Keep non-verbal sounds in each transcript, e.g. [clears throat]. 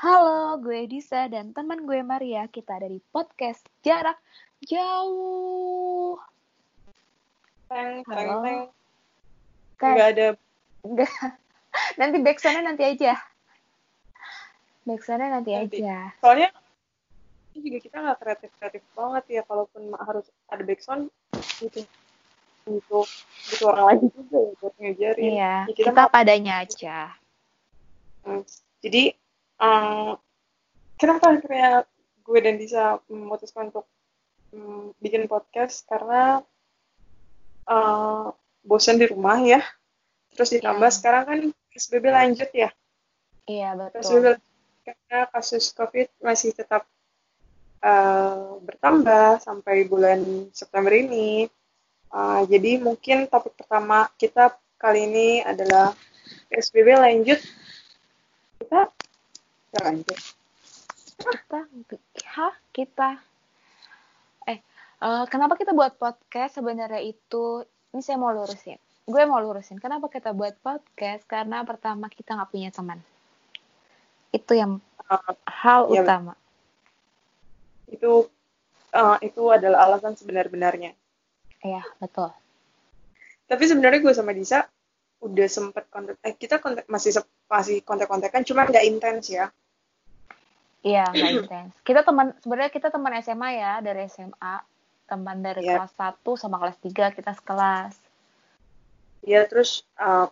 Halo, gue Disa dan teman gue Maria. Kita ada di podcast Jarak Jauh. Teng, teng, teng. Nggak ada. Enggak. [laughs] Nanti backsoundnya nanti aja. Backsoundnya nanti, Nanti. aja. Soalnya juga kita nggak kreatif-kreatif banget ya. Kalaupun harus ada backsound, gitu. Untuk butuh orang lain juga ya buat ngajarin. Iya, Ya, kita, kita padanya aja. Hmm, Jadi, eh, kenapa akhirnya gue dan Disa memutuskan untuk mm, bikin podcast? Karena eh, bosan di rumah ya. Terus ditambah Iya. sekarang kan PSBB lanjut ya. Iya, PSBB betul. karena kasus COVID masih tetap eh, bertambah sampai bulan September ini. Eh, jadi mungkin topik pertama kita kali ini adalah PSBB lanjut. Kita lanjut. Kita, hah, kita. Eh, eh, kenapa kita buat podcast? Sebenarnya itu, ini saya mau lurusin. Gue mau lurusin. Kenapa kita buat podcast? Karena pertama kita nggak punya teman. Itu yang Eh, hal Iya, utama. itu eh, itu adalah alasan sebenar-benarnya. Iya, betul. Tapi sebenarnya gue sama Disa udah sempet kontak, eh kita kontak masih masih kontak-kontakan, cuma nggak intens ya. Iya, nggak intens. Kita teman, sebenarnya kita teman SMA ya, dari SMA. Teman dari Iya. kelas 1 sama kelas 3, kita sekelas. Iya terus eh,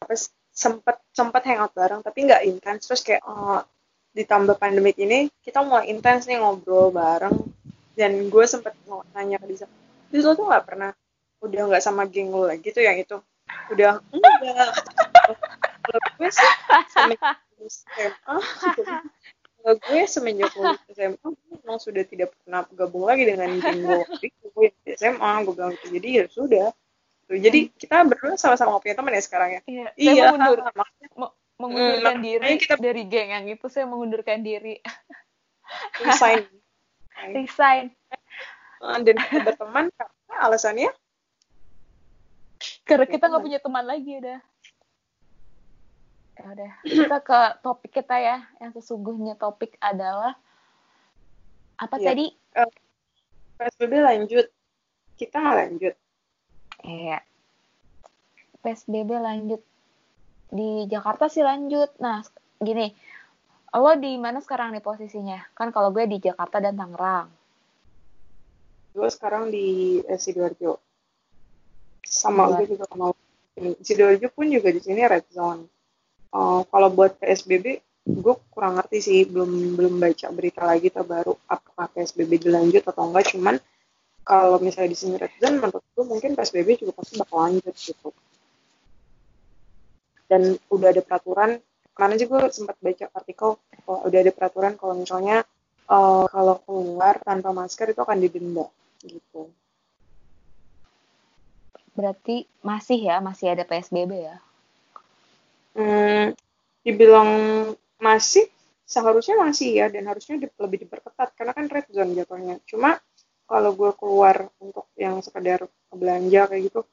apa s- sempet sempet hangout bareng, tapi nggak intens. Terus kayak eh, ditambah pandemik ini, kita mulai intens nih ngobrol bareng. Dan gue sempet mau nanya ke Dis lo tuh nggak pernah udah nggak sama geng lo lagi tuh yang itu? Udah enggak. Kalau gue sih semenjak SMA, kalau gue semenjak lulus SMA gue memang sudah tidak pernah gabung lagi dengan geng gue waktu itu. Gue di SMA, gue bilang gitu. Jadi ya sudah. Tuh, Jadi kita berdua sama-sama punya teman ya sekarang ya. Iya, Iya, makanya me- mengundurkan Hmm, diri kita- dari geng yang itu. Saya mengundurkan diri. resign. Resign. Dan kita berteman karena alasannya Karena kita nggak punya teman lagi udah. Ya udah, [clears throat] kita ke topik kita ya. Yang sesungguhnya topik adalah apa Iya. tadi? PSBB lanjut. Kita nggak lanjut. Iya. PSBB lanjut di Jakarta sih lanjut. Nah, gini. Lo di mana sekarang nih posisinya? Kan kalau gue di Jakarta dan Tangerang. Gue sekarang di eh, Sidoarjo. Sama Sidoarjo. gue juga kenal. Sidoarjo pun juga di sini red zone. Eh, kalau buat PSBB, gue kurang ngerti sih, belum belum baca berita lagi terbaru apakah PSBB dilanjut atau enggak. Cuman kalau misalnya di sini red zone, menurut gue mungkin PSBB juga pasti bakal lanjut gitu. Dan udah ada peraturan, kemarin aja gue sempat baca artikel, kalau udah ada peraturan kalau misalnya eh, kalau keluar tanpa masker itu akan didenda gitu. Berarti masih ya, masih ada PSBB ya? Hmm, dibilang masih, seharusnya masih ya, dan harusnya di- lebih diperketat, karena kan red zone jatuhnya. Cuma kalau gue keluar untuk yang sekedar belanja kayak gitu,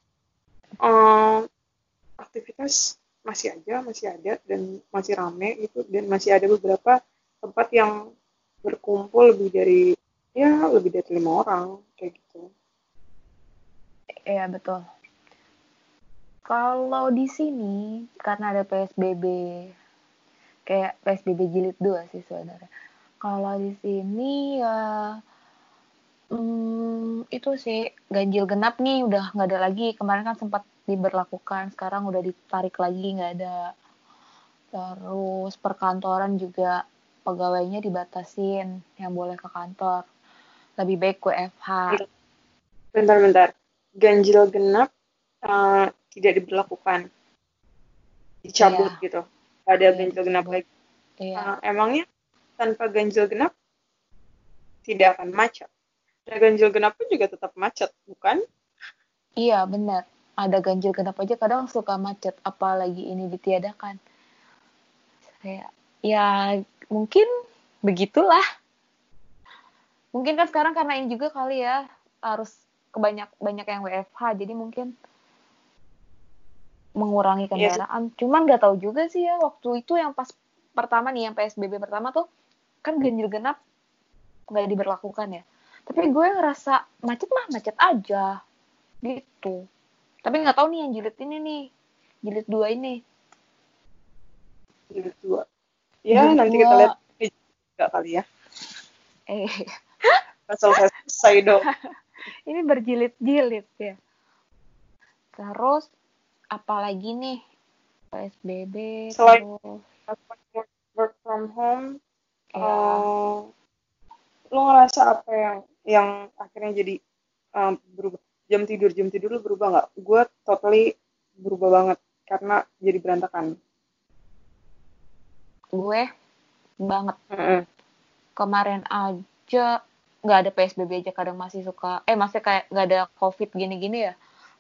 eh, aktivitas masih aja, masih ada, dan masih rame gitu, dan masih ada beberapa tempat yang berkumpul lebih dari, ya lebih dari lima orang, kayak gitu. Iya betul. Kalau di sini karena ada PSBB kayak PSBB jilid 2 sih sebenarnya. Kalau di sini ya hmm, itu sih ganjil genap nih udah nggak ada lagi. Kemarin kan sempat diberlakukan, sekarang udah ditarik lagi nggak ada. Terus perkantoran juga pegawainya dibatasin yang boleh ke kantor. Lebih baik WFH. Bentar-bentar, ganjil genap eh, tidak diberlakukan, dicabut Iya. gitu. Ada Iya, ganjil genap lagi. Iya. Eh, emangnya tanpa ganjil genap tidak akan macet? Dan ganjil genap pun juga tetap macet, bukan? Iya benar. Ada ganjil genap aja kadang suka macet, apalagi ini ditiadakan. Kayak ya mungkin begitulah. Mungkin kan sekarang karena ini juga kali ya harus kebanyak banyak yang WFH, jadi mungkin mengurangi Iya kendaraan. Cuman nggak tahu juga sih ya waktu itu yang pas pertama nih yang PSBB pertama tuh kan ganjil genap nggak diberlakukan ya. Tapi gue ngerasa macet mah macet aja gitu. Tapi nggak tahu nih yang jilid ini nih jilid dua ini. Jilid dua. Ya Jilid nanti dua. kita lihat nggak kali ya. Eh. [laughs] Selesai selesai dong [laughs] ini berjilid-jilid ya. Terus apalagi nih PSBB Selain- terus work, from home ya, eh, lo ngerasa apa yang yang akhirnya jadi eh, berubah? Jam tidur jam tidur lo berubah nggak? Gue totally berubah banget karena jadi berantakan. Gue banget. Heeh. kemarin aja nggak ada PSBB aja kadang masih suka eh masih kayak nggak ada COVID gini-gini ya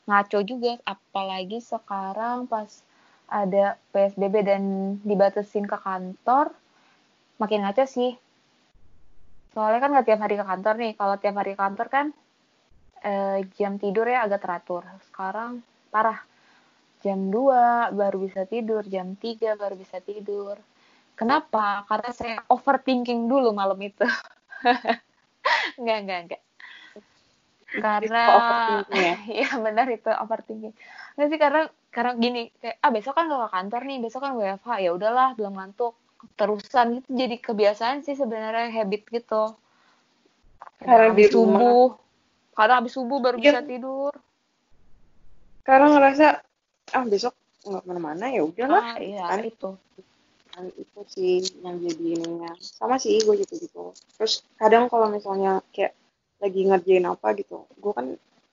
ngaco juga apalagi sekarang pas ada PSBB dan dibatasin ke kantor makin ngaco sih soalnya kan nggak tiap hari ke kantor nih kalau tiap hari ke kantor kan eh, jam tidur ya agak teratur sekarang parah jam 2 baru bisa tidur jam 3 baru bisa tidur Kenapa? Karena saya overthinking dulu malam itu. [laughs] enggak, enggak, enggak. Karena ya? [laughs] Iya benar itu overthinking. Enggak sih karena karena gini kayak ah besok kan gak ke kantor nih, besok kan WFH ya udahlah belum ngantuk terusan gitu jadi kebiasaan sih sebenarnya habit gitu. Karena habis di rumah. subuh, karena habis subuh baru Iya. bisa tidur. karena ngerasa ah besok nggak ke mana-mana ya udahlah Ah, iya kan itu. Kan itu sih yang jadi ininya sama sih gue gitu gitu terus kadang kalau misalnya kayak lagi ngerjain apa gitu. Gue kan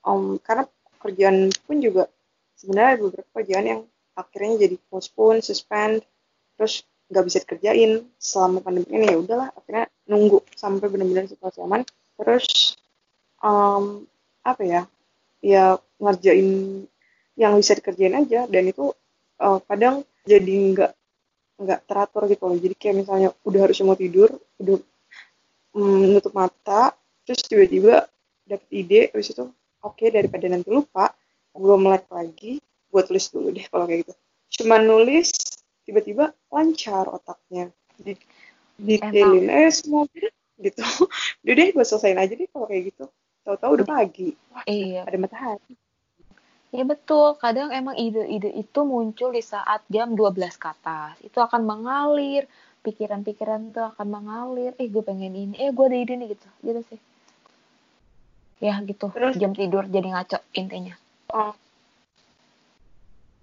um, karena kerjaan pun juga sebenarnya beberapa kerjaan yang akhirnya jadi postpone suspend terus nggak bisa dikerjain selama pandemi ini. Ya udahlah akhirnya nunggu sampai benar-benar situasi aman. Terus um, apa ya ya ngerjain yang bisa dikerjain aja. Dan itu uh, kadang jadi nggak nggak teratur gitu loh. Jadi kayak misalnya udah harus mau tidur udah mm, nutup mata terus tiba-tiba dapet ide habis itu oke daripada nanti lupa gue melek lagi gue tulis dulu deh kalau kayak gitu cuma nulis tiba-tiba lancar otaknya di detailin eh semua gitu [laughs] udah deh gue selesain aja deh kalau kayak gitu tahu-tahu udah pagi wah Iya. ada matahari Ya betul, kadang emang ide-ide itu muncul di saat jam 12 ke atas. Itu akan mengalir, pikiran-pikiran itu akan mengalir. Eh, gue pengen ini, eh gue ada ide nih gitu. Gitu sih. Ya gitu, Terus? jam tidur jadi ngaco intinya. oh.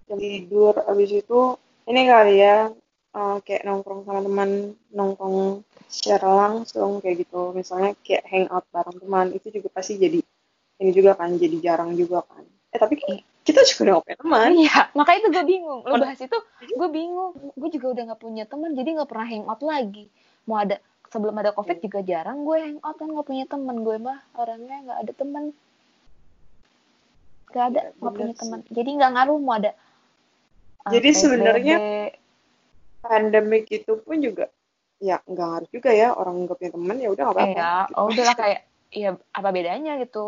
jam tidur abis itu ini kali ya eh, kayak nongkrong sama teman nongkrong secara langsung kayak gitu misalnya kayak hangout bareng teman itu juga pasti jadi ini juga kan jadi jarang juga kan eh tapi kan kita juga udah gak punya teman Iya, makanya itu gue bingung. Lo bahas itu, gue bingung. Gue juga udah gak punya teman, jadi gak pernah hangout lagi. Mau ada, sebelum ada covid juga jarang gue hangout kan gak punya teman. Gue mah orangnya gak ada teman. Gak ada, Iya, gak punya teman. Jadi gak ngaruh mau ada. Jadi sebenarnya pandemik itu pun juga ya nggak ngaruh juga ya orang nggak punya teman ya udah nggak apa-apa Iya, gitu. oh udahlah [laughs] kayak, ya apa bedanya gitu.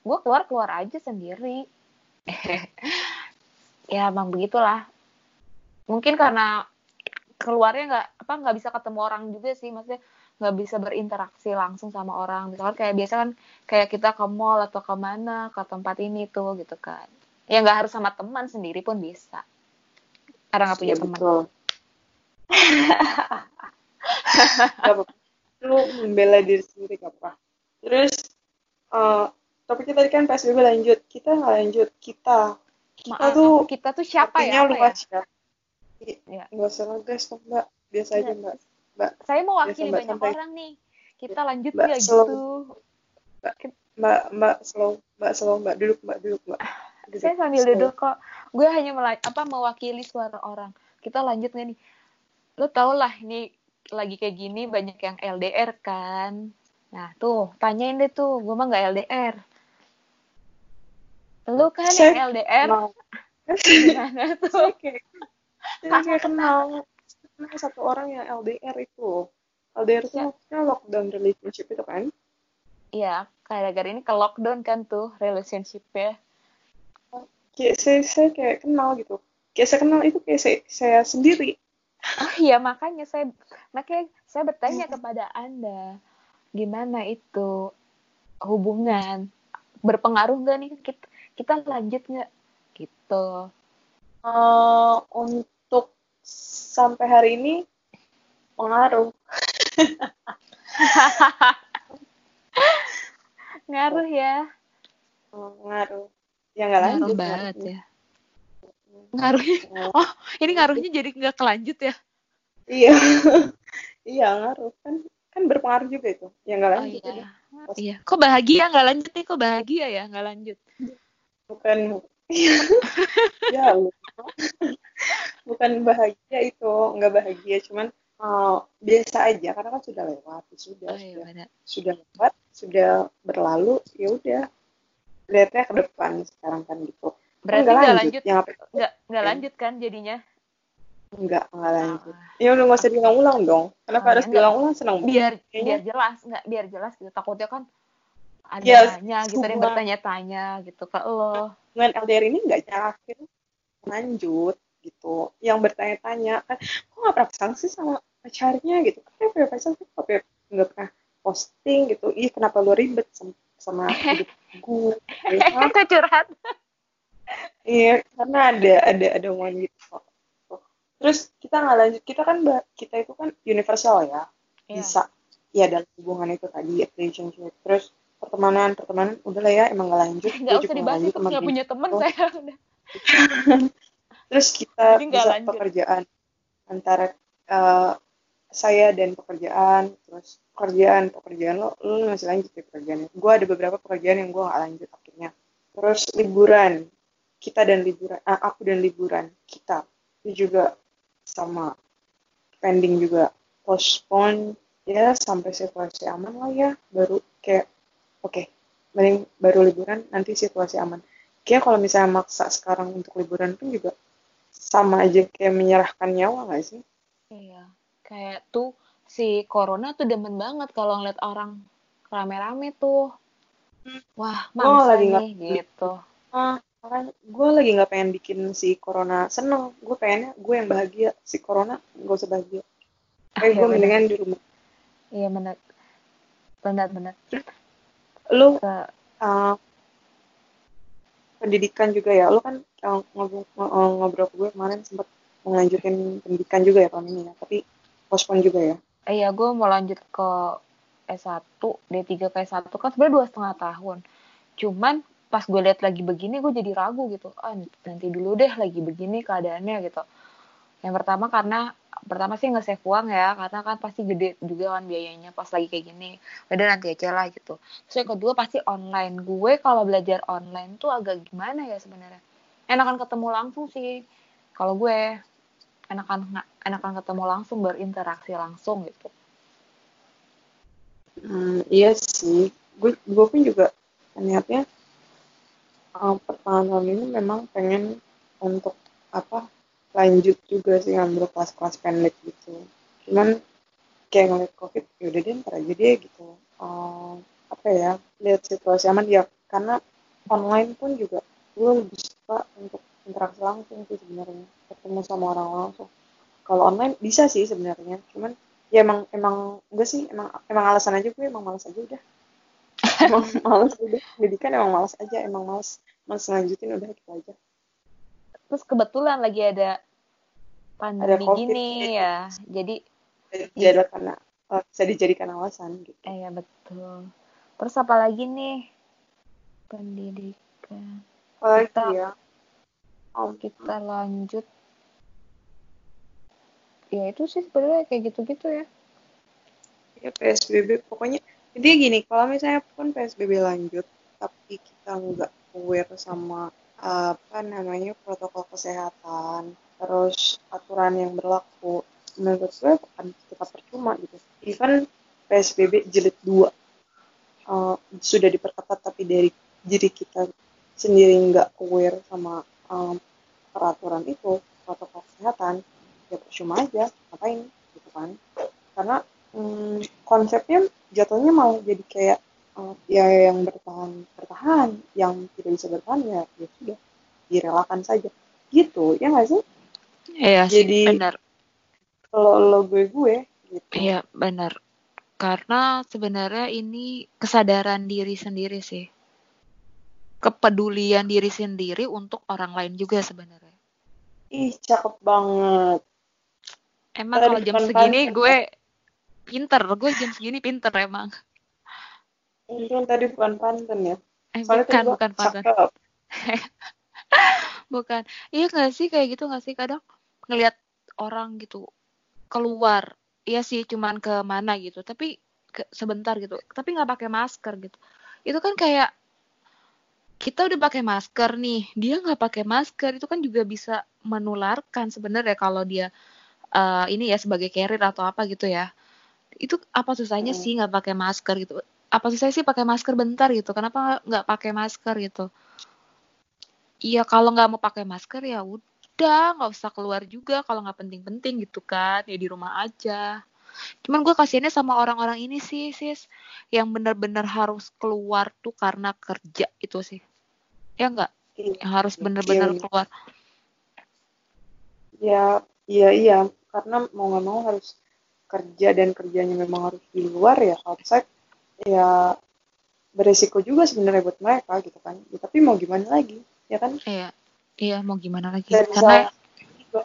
Gue keluar-keluar aja sendiri. [laughs] ya emang begitulah. Mungkin karena keluarnya nggak apa nggak bisa ketemu orang juga sih maksudnya nggak bisa berinteraksi langsung sama orang misalkan kayak biasa kan kayak kita ke mall atau ke mana ke tempat ini tuh gitu kan ya nggak harus sama teman sendiri pun bisa karena nggak punya Iya, teman betul. [laughs] Lu membela diri sendiri apa. Terus eh topiknya tadi kan PSBB lanjut. Kita nggak lanjut. Kita. Kita maaf tuh kita tuh siapa ya apa ya luas ya. Ya. Nggak usah dong mbak. Biasa aja Iya. mbak. Mbak, saya mewakili Mbak, banyak santai. orang nih. Kita lanjut Mbak, ya slow. gitu. Mbak, mbak slow, mbak slow, mbak duduk, mbak duduk, mbak. Duduk, saya sambil slow. duduk kok. Gue hanya apa mewakili suara orang. Kita lanjut nggak nih? Lo tau lah ini lagi kayak gini banyak yang LDR kan. Nah tuh tanyain deh tuh. Gue mah nggak LDR lu kan yang LDR kenal. gimana tuh? Saya kayak kenal, kenal satu orang yang LDR itu. LDR itu Ya. maksudnya lockdown relationship itu kan? Iya, gara-gara ini ke lockdown kan tuh relationship-nya. kayak saya, saya kayak kenal gitu kayak saya kenal itu kayak saya, saya sendiri oh iya makanya saya makanya saya bertanya kepada anda gimana itu hubungan berpengaruh nggak nih kita kita lanjut nggak gitu uh, untuk sampai hari ini pengaruh. [laughs] Ngaruh ya. Oh, ngaruh ya nggak lanjut banget ya. Ngaruhnya? Oh. Ini ngaruhnya jadi nggak kelanjut ya? Iya. [laughs] Iya ngaruh. Kan kan berpengaruh juga itu. Ya nggak oh, lanjut oh, iya. iya. Kok bahagia? Nggak lanjut nih kok bahagia ya? Nggak lanjut. Bukan [laughs] ya bukan bahagia itu nggak bahagia cuman uh, biasa aja karena kan sudah lewat sudah oh, iya, sudah, sudah lewat sudah berlalu ya udah lihatnya ke depan sekarang kan gitu berarti nggak lanjut, nggak nggak lanjut kan jadinya Enggak, enggak lanjut. Oh. Ya udah nggak usah diulang-ulang dong. Kenapa oh, harus diulang-ulang? Senang biar Kayaknya. biar jelas, enggak biar jelas gitu. Takutnya kan ada yes, gitu, yang bertanya-tanya gitu ke lo. Dengan LDR ini enggak yakin lanjut gitu. Yang bertanya-tanya kan, kok nggak pernah sanksi sama pacarnya gitu. Kan punya pacar kok nggak pernah posting gitu. Ih kenapa lo ribet sama, sama [laughs] hidup gue? [laughs] Itu curhat. Iya, karena ada ada ada omongan gitu kok. Terus kita nggak lanjut, kita kan kita itu kan universal ya, yeah. bisa ya dalam hubungan itu tadi relationship. Terus pertemanan pertemanan udah lah ya emang nggak lanjut. Nggak usah dibahas itu nggak punya teman oh. saya Terus kita bisa lanjut. pekerjaan antara uh, saya dan pekerjaan, terus pekerjaan pekerjaan lo lo masih lanjut di pekerjaan. Gue ada beberapa pekerjaan yang gue nggak lanjut akhirnya. Terus liburan, kita dan liburan ah, aku dan liburan kita itu juga sama pending juga postpone ya sampai situasi aman lah ya baru kayak oke okay, mending baru liburan nanti situasi aman. Kayak kalau misalnya maksa sekarang untuk liburan pun juga sama aja kayak menyerahkan nyawa gak sih? Iya kayak tuh si corona tuh demen banget kalau ngeliat orang rame-rame tuh. Wah mangsa oh, nih gitu. Ah, gue lagi nggak pengen bikin si corona seneng. Gue pengennya gue yang bahagia. Si corona gak usah bahagia. Kayak gue mendingan di rumah. Iya benar benar benar lu uh, pendidikan juga ya. Lu kan uh, ngobrol uh, ngobrol gue kemarin sempat melanjutkan pendidikan juga ya tahun ini ya. Tapi postpone juga ya. Iya gue mau lanjut ke S1 D3 ke S1 kan sebenarnya dua setengah tahun. Cuman pas gue lihat lagi begini gue jadi ragu gitu. Ah nanti dulu deh lagi begini keadaannya gitu. Yang pertama karena pertama sih nggak save uang ya karena kan pasti gede juga kan biayanya pas lagi kayak gini. Udah nanti aja lah gitu. Terus yang kedua pasti online. Gue kalau belajar online tuh agak gimana ya sebenarnya? Enakan ketemu langsung sih. Kalau gue enakan enakan ketemu langsung berinteraksi langsung gitu. Hmm, iya sih. Gue gue pun juga niatnya uh, pertengahan tahun ini memang pengen untuk apa lanjut juga sih ngambil kelas-kelas pendek gitu. Cuman kayak ngeliat covid ya udah deh ntar aja deh gitu. Uh, apa ya lihat situasi aman. Ya karena online pun juga gue lebih suka untuk interaksi langsung sih sebenarnya ketemu sama orang langsung. Kalau online bisa sih sebenarnya cuman ya emang emang gue sih emang emang alasan aja gue emang malas aja udah. [laughs] Emang malas udah. Pendidikan emang malas aja emang malas mas lanjutin udah gitu aja terus kebetulan lagi ada pandemi ada gini ya. Jadi jadi karena uh, bisa dijadikan alasan gitu. Eh, ya betul. Terus apa lagi nih? Pendidikan. Apalagi kita, ya? Oh. kita lanjut. Ya itu sih sebenarnya kayak gitu-gitu ya. Ya PSBB pokoknya jadi gini kalau misalnya pun PSBB lanjut tapi kita nggak aware sama apa namanya protokol kesehatan terus aturan yang berlaku. Menurut gue akan tetap percuma gitu. Even PSBB jilid 2 uh, sudah diperketat tapi dari diri kita sendiri nggak aware sama um, peraturan itu protokol kesehatan ya percuma aja ngapain gitu kan. Karena um, konsepnya jatuhnya malah jadi kayak uh, ya yang bertahan bertahan yang tidak bisa bertahan ya ya sudah direlakan saja gitu ya nggak sih iya jadi benar lo lo gue gue gitu Iya, benar. Karena sebenarnya ini kesadaran diri sendiri sih. Kepedulian diri sendiri untuk orang lain juga sebenarnya. ih cakep banget Emang kalau jam segini gue pinter, gue jam segini pinter emang. Untung tadi bukan pantun ya Eh, soalnya bukan, bukan pantun. [laughs] Bukan. Iya nggak sih kayak gitu nggak sih kadang ngelihat orang gitu keluar. Iya sih cuman ke mana gitu, tapi ke- sebentar gitu. Tapi nggak pakai masker gitu. Itu kan kayak kita udah pakai masker nih, dia nggak pakai masker itu kan juga bisa menularkan sebenarnya kalau dia eh, ini ya sebagai carrier atau apa gitu ya. Itu apa susahnya Hmm. sih nggak pakai masker gitu? Apa susahnya sih pakai masker bentar gitu? Kenapa nggak pakai masker gitu? Iya kalau nggak mau pakai masker ya udah nggak usah keluar juga kalau nggak penting-penting gitu kan ya di rumah aja. Cuman gue kasihannya sama orang-orang ini sih sis yang benar-benar harus keluar tuh karena kerja itu sih. Ya nggak? Yang harus benar-benar iya. keluar. ya iya iya karena mau nggak mau harus kerja dan kerjanya memang harus di luar ya outside ya beresiko juga sebenarnya buat mereka gitu kan ya, tapi mau gimana lagi ya kan Iya, iya mau gimana lagi? dan Karena juga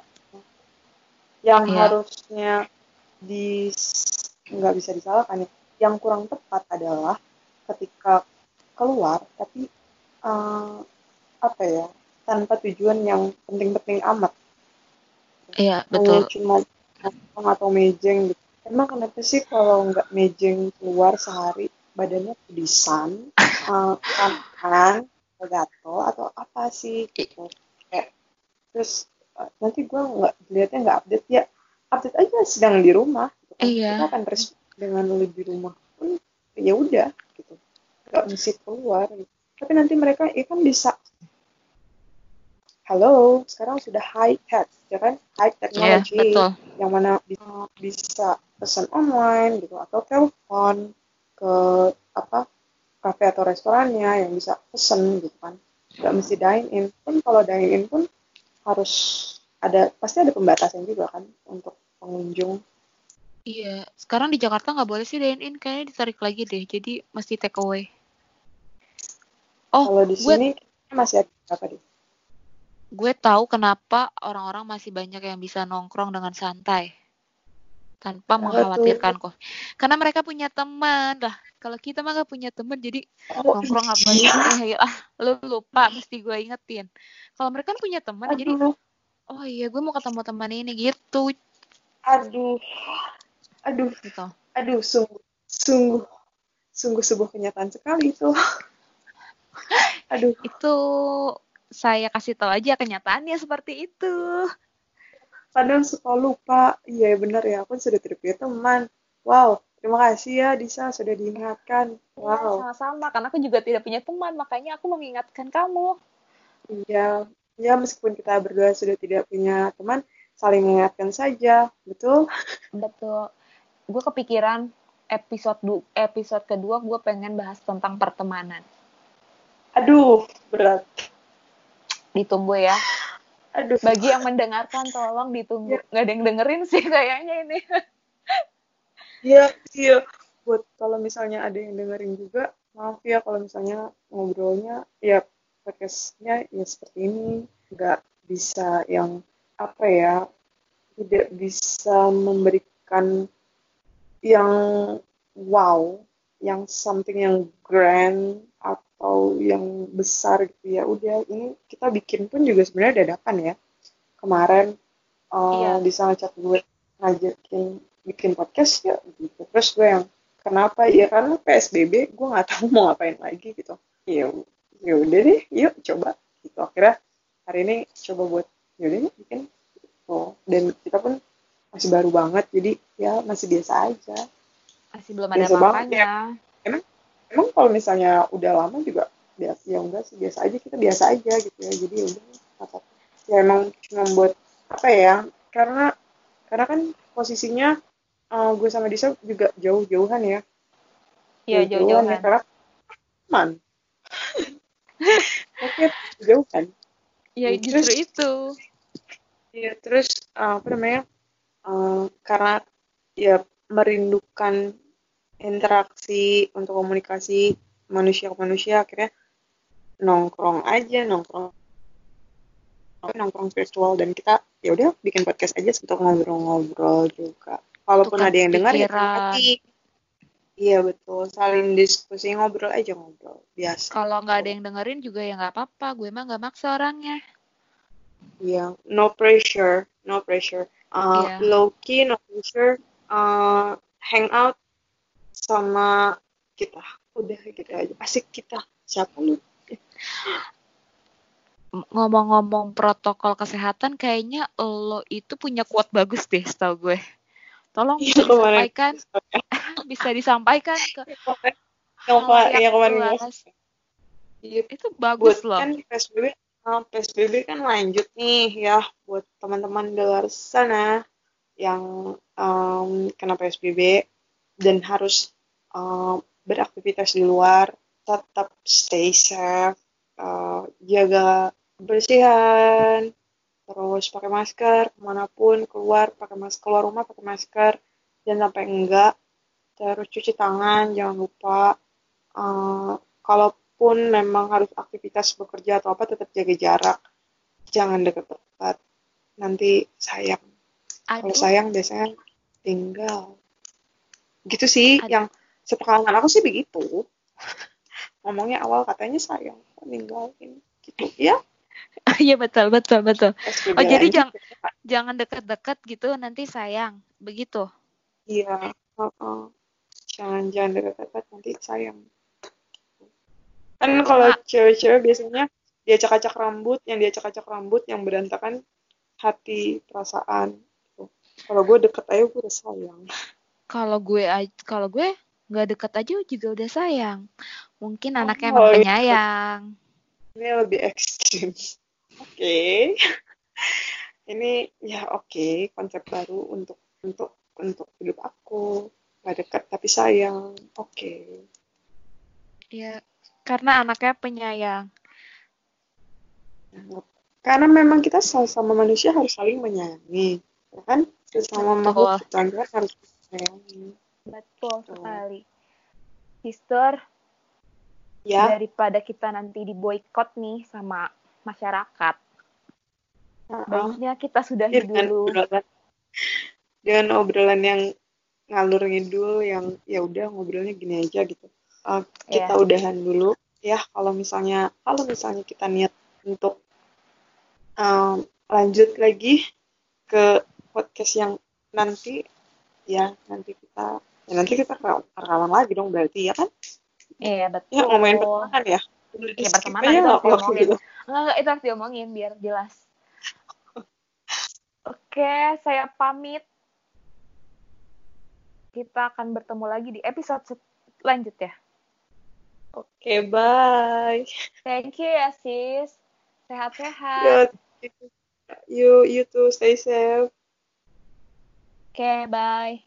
yang Iya. harusnya di nggak bisa disalahkan ya yang kurang tepat adalah ketika keluar tapi eh, apa ya tanpa tujuan yang penting-penting amat iya hanya betul. cuma nongkrong atau mejeng gitu. Emang kenapa sih kalau nggak mejeng keluar sehari badannya tulisan, uh, [laughs] kan, gato atau apa sih gitu. Kayak, terus uh, nanti gue nggak lihatnya nggak update ya update aja sedang di rumah gitu kan. Iya. Kita akan respect dengan lu di rumah pun ya udah gitu. Nggak mesti keluar gitu. Tapi nanti mereka ya kan bisa Halo, sekarang sudah high tech, ya kan? High Iya technology betul. yang mana bisa, bisa pesan online gitu atau telepon ke apa kafe atau restorannya yang bisa pesen gitu kan nggak mesti dine in pun kalau dine in pun harus ada pasti ada pembatasan juga kan untuk pengunjung Iya, sekarang di Jakarta nggak boleh sih dine in, kayaknya ditarik lagi deh. Jadi mesti take away. Oh, kalau di gue sini masih ada apa deh gue tahu kenapa orang-orang masih banyak yang bisa nongkrong dengan santai tanpa Kenapa mengkhawatirkan kok. Karena mereka punya teman lah. Kalau kita mah gak punya teman, jadi oh nongkrong apa iya sih? Ah, lu lupa, mesti gue ingetin. Kalau mereka kan punya teman, jadi oh iya gue mau ketemu teman ini gitu, aduh aduh gitu. aduh sungguh sungguh sungguh sebuah kenyataan sekali itu [laughs] aduh Itu saya kasih tahu aja kenyataannya seperti itu. Kadang suka lupa iya benar ya aku sudah tidak punya teman wow terima kasih ya Disa sudah diingatkan Iya, wow sama-sama. Karena aku juga tidak punya teman, makanya aku mengingatkan kamu. iya ya meskipun kita berdua sudah tidak punya teman saling mengingatkan saja betul Betul. Gue kepikiran episode du- episode kedua gue pengen bahas tentang pertemanan. aduh berat Ditunggu ya. Aduh Bagi yang mendengarkan tolong ditunggu. Ya. Nggak ada yang dengerin sih kayaknya ini. iya iya buat kalau misalnya ada yang dengerin juga maaf ya kalau misalnya ngobrolnya ya podcastnya ya seperti ini nggak bisa yang apa ya tidak bisa memberikan yang wow yang something yang grand atau yang besar gitu ya. Udah ini kita bikin pun juga sebenarnya dadakan ya. Kemarin uh, Iya. bisa ngechat gue ngajakin bikin podcast ya gitu. Terus gue yang kenapa ya? Karena psbb gue nggak tahu mau ngapain lagi gitu. Ya ya udah deh yuk coba gitu. Akhirnya hari ini coba buat ya udah yuk bikin gitu. Dan kita pun masih baru banget jadi ya masih biasa aja. Masih belum ada Biasa banget, apa-apanya. emang kalau misalnya udah lama juga biasa ya enggak sih biasa aja kita biasa aja gitu ya jadi ya udah apa-apa. ya emang cuma buat apa ya karena karena kan posisinya eh, gue sama Disa juga jauh-jauhan ya Iya, ya jauh-jauhan. karena teman oke jauh kan Ya Terus- justru itu. Iya, terus uh, apa namanya? uh, karena ya merindukan interaksi untuk komunikasi manusia ke manusia akhirnya nongkrong aja nongkrong nongkrong virtual dan kita ya udah bikin podcast aja untuk ngobrol-ngobrol juga. Walaupun ada yang dengar ya hati iya betul saling diskusi ngobrol aja ngobrol biasa. Kalau nggak ada yang dengerin juga ya nggak apa-apa gue mah nggak maksa orangnya. Iya no pressure no pressure. Uh, yeah. low key no pressure uh, hang out sama kita. Udah gitu aja. Asik kita. Siapa lu? Ngomong-ngomong protokol kesehatan kayaknya lo itu punya quote bagus deh setahu gue. Tolong bisa disampaikan. [laughs] Bisa disampaikan ke yang yang kemarin itu bagus loh. Kan PSBB PSBB kan lanjut nih ya buat teman-teman di luar sana yang um, kena PSBB dan harus uh, beraktivitas di luar tetap stay safe uh, jaga kebersihan terus pakai masker ke mana pun keluar pakai masker keluar rumah pakai masker dan sampai enggak terus cuci tangan jangan lupa uh, kalaupun memang harus aktivitas bekerja atau apa tetap jaga jarak jangan dekat-dekat nanti sayang. Kalau sayang biasanya tinggal gitu sih Aduh. yang sepengalaman aku sih begitu [laughs] ngomongnya awal katanya sayang ninggalin gitu ya [laughs] Iya betul betul betul. Oh jadi jangan jangan dekat-dekat gitu nanti sayang begitu. Iya. Uh -uh. Jangan jangan dekat-dekat nanti sayang. Kan kalau cewek-cewek biasanya dia acak-acak rambut, yang dia acak-acak rambut, yang berantakan hati, perasaan. Gitu. Kalau gue deket aja gue udah sayang. [laughs] Kalau gue kalau gue nggak deket aja juga udah sayang. Mungkin oh, anaknya emang iya. penyayang. Ini lebih ekstrim. [laughs] Oke. Okay. [laughs] ini ya oke okay, konsep baru untuk untuk untuk hidup aku nggak dekat tapi sayang oke okay. ya karena anaknya penyayang karena memang kita sama manusia harus saling menyayangi ya kan sesama makhluk harus menyayangi betul sekali sister ya daripada kita nanti diboykot nih sama masyarakat. Uh-uh. Baiknya kita sudah dulu. Obrolan, dengan obrolan yang ngalur ngidul yang ya udah ngobrolnya gini aja gitu. Uh, kita yeah. udahan dulu ya kalau misalnya kalau misalnya kita niat untuk um, lanjut lagi ke podcast yang nanti ya nanti kita ya nanti kita rekaman lagi dong berarti ya kan? Iya betul. Ya ngomongin pertemanan ya. Iya pertemanan itu harus diomongin. Gitu. Enggak, itu harus diomongin biar jelas. Oke, saya pamit. Kita akan bertemu lagi di episode selanjutnya. Oke, bye. Thank you ya, sis. Sehat-sehat. You, you too, stay safe. Oke, bye.